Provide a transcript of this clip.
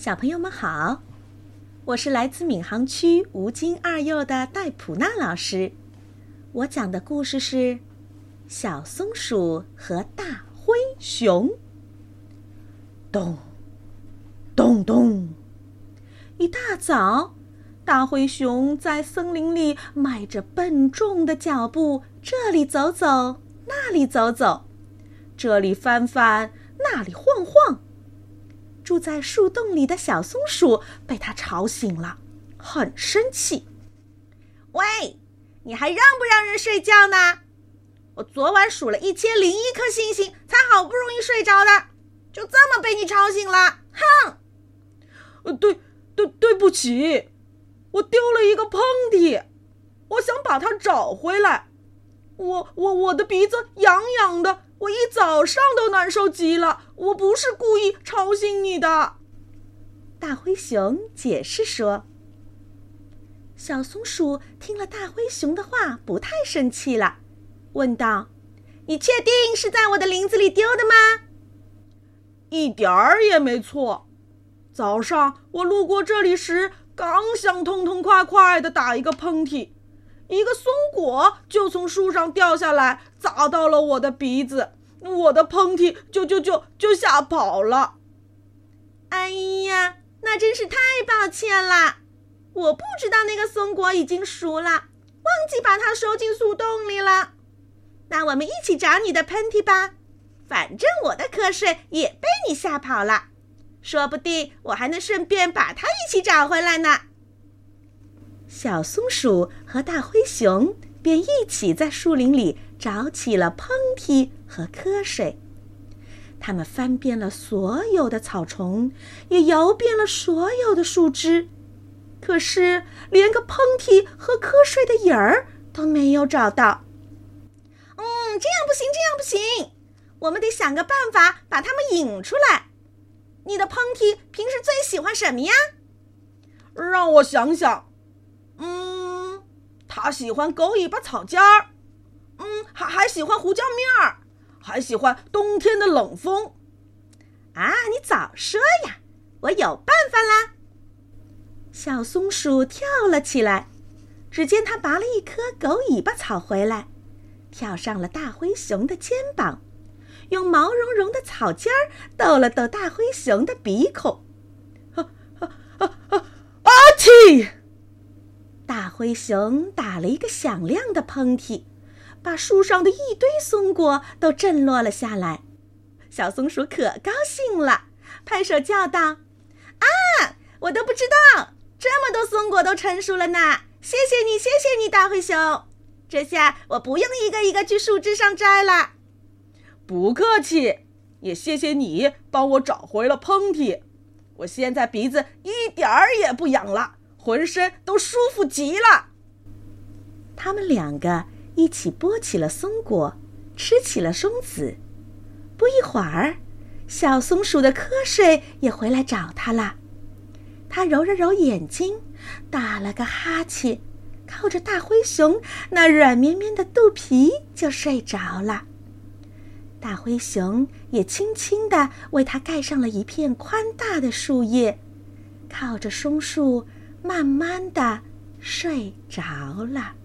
小朋友们好，我是来自闵行区吴京二幼的戴普娜老师。我讲的故事是《小松鼠和大灰熊》。咚，咚咚！一大早，大灰熊在森林里迈着笨重的脚步，这里走走，那里走走，这里翻翻，那里晃。住在树洞里的小松鼠被他吵醒了，很生气。喂，你还让不让人睡觉呢？我昨晚数了一千零一颗星星，才好不容易睡着的，就这么被你吵醒了。哼！呃，对对对不起，我丢了一个喷嚏，我想把它找回来。我我我的鼻子痒痒的。我一早上都难受极了，我不是故意吵醒你的。大灰熊解释说。小松鼠听了大灰熊的话，不太生气了，问道：“你确定是在我的林子里丢的吗？”“一点儿也没错。早上我路过这里时，刚想痛痛快快的打一个喷嚏。”一个松果就从树上掉下来，砸到了我的鼻子，我的喷嚏就就就就吓跑了。哎呀，那真是太抱歉了！我不知道那个松果已经熟了，忘记把它收进树洞里了。那我们一起找你的喷嚏吧，反正我的瞌睡也被你吓跑了，说不定我还能顺便把它一起找回来呢。小松鼠和大灰熊便一起在树林里找起了喷嚏和瞌睡。他们翻遍了所有的草丛，也摇遍了所有的树枝，可是连个喷嚏和瞌睡的影儿都没有找到。嗯，这样不行，这样不行，我们得想个办法把它们引出来。你的喷嚏平时最喜欢什么呀？让我想想。他喜欢狗尾巴草尖儿，嗯，还还喜欢胡椒面儿，还喜欢冬天的冷风。啊，你早说呀！我有办法啦！小松鼠跳了起来，只见它拔了一颗狗尾巴草回来，跳上了大灰熊的肩膀，用毛茸茸的草尖儿逗了逗大灰熊的鼻孔。啊啊啊啊！阿嚏！灰熊打了一个响亮的喷嚏，把树上的一堆松果都震落了下来。小松鼠可高兴了，拍手叫道：“啊，我都不知道这么多松果都成熟了呢！谢谢你，谢谢你，大灰熊。这下我不用一个一个去树枝上摘了。”不客气，也谢谢你帮我找回了喷嚏。我现在鼻子一点儿也不痒了。浑身都舒服极了。他们两个一起剥起了松果，吃起了松子。不一会儿，小松鼠的瞌睡也回来找他了。他揉了揉眼睛，打了个哈欠，靠着大灰熊那软绵绵的肚皮就睡着了。大灰熊也轻轻地为他盖上了一片宽大的树叶，靠着松树。慢慢的睡着了。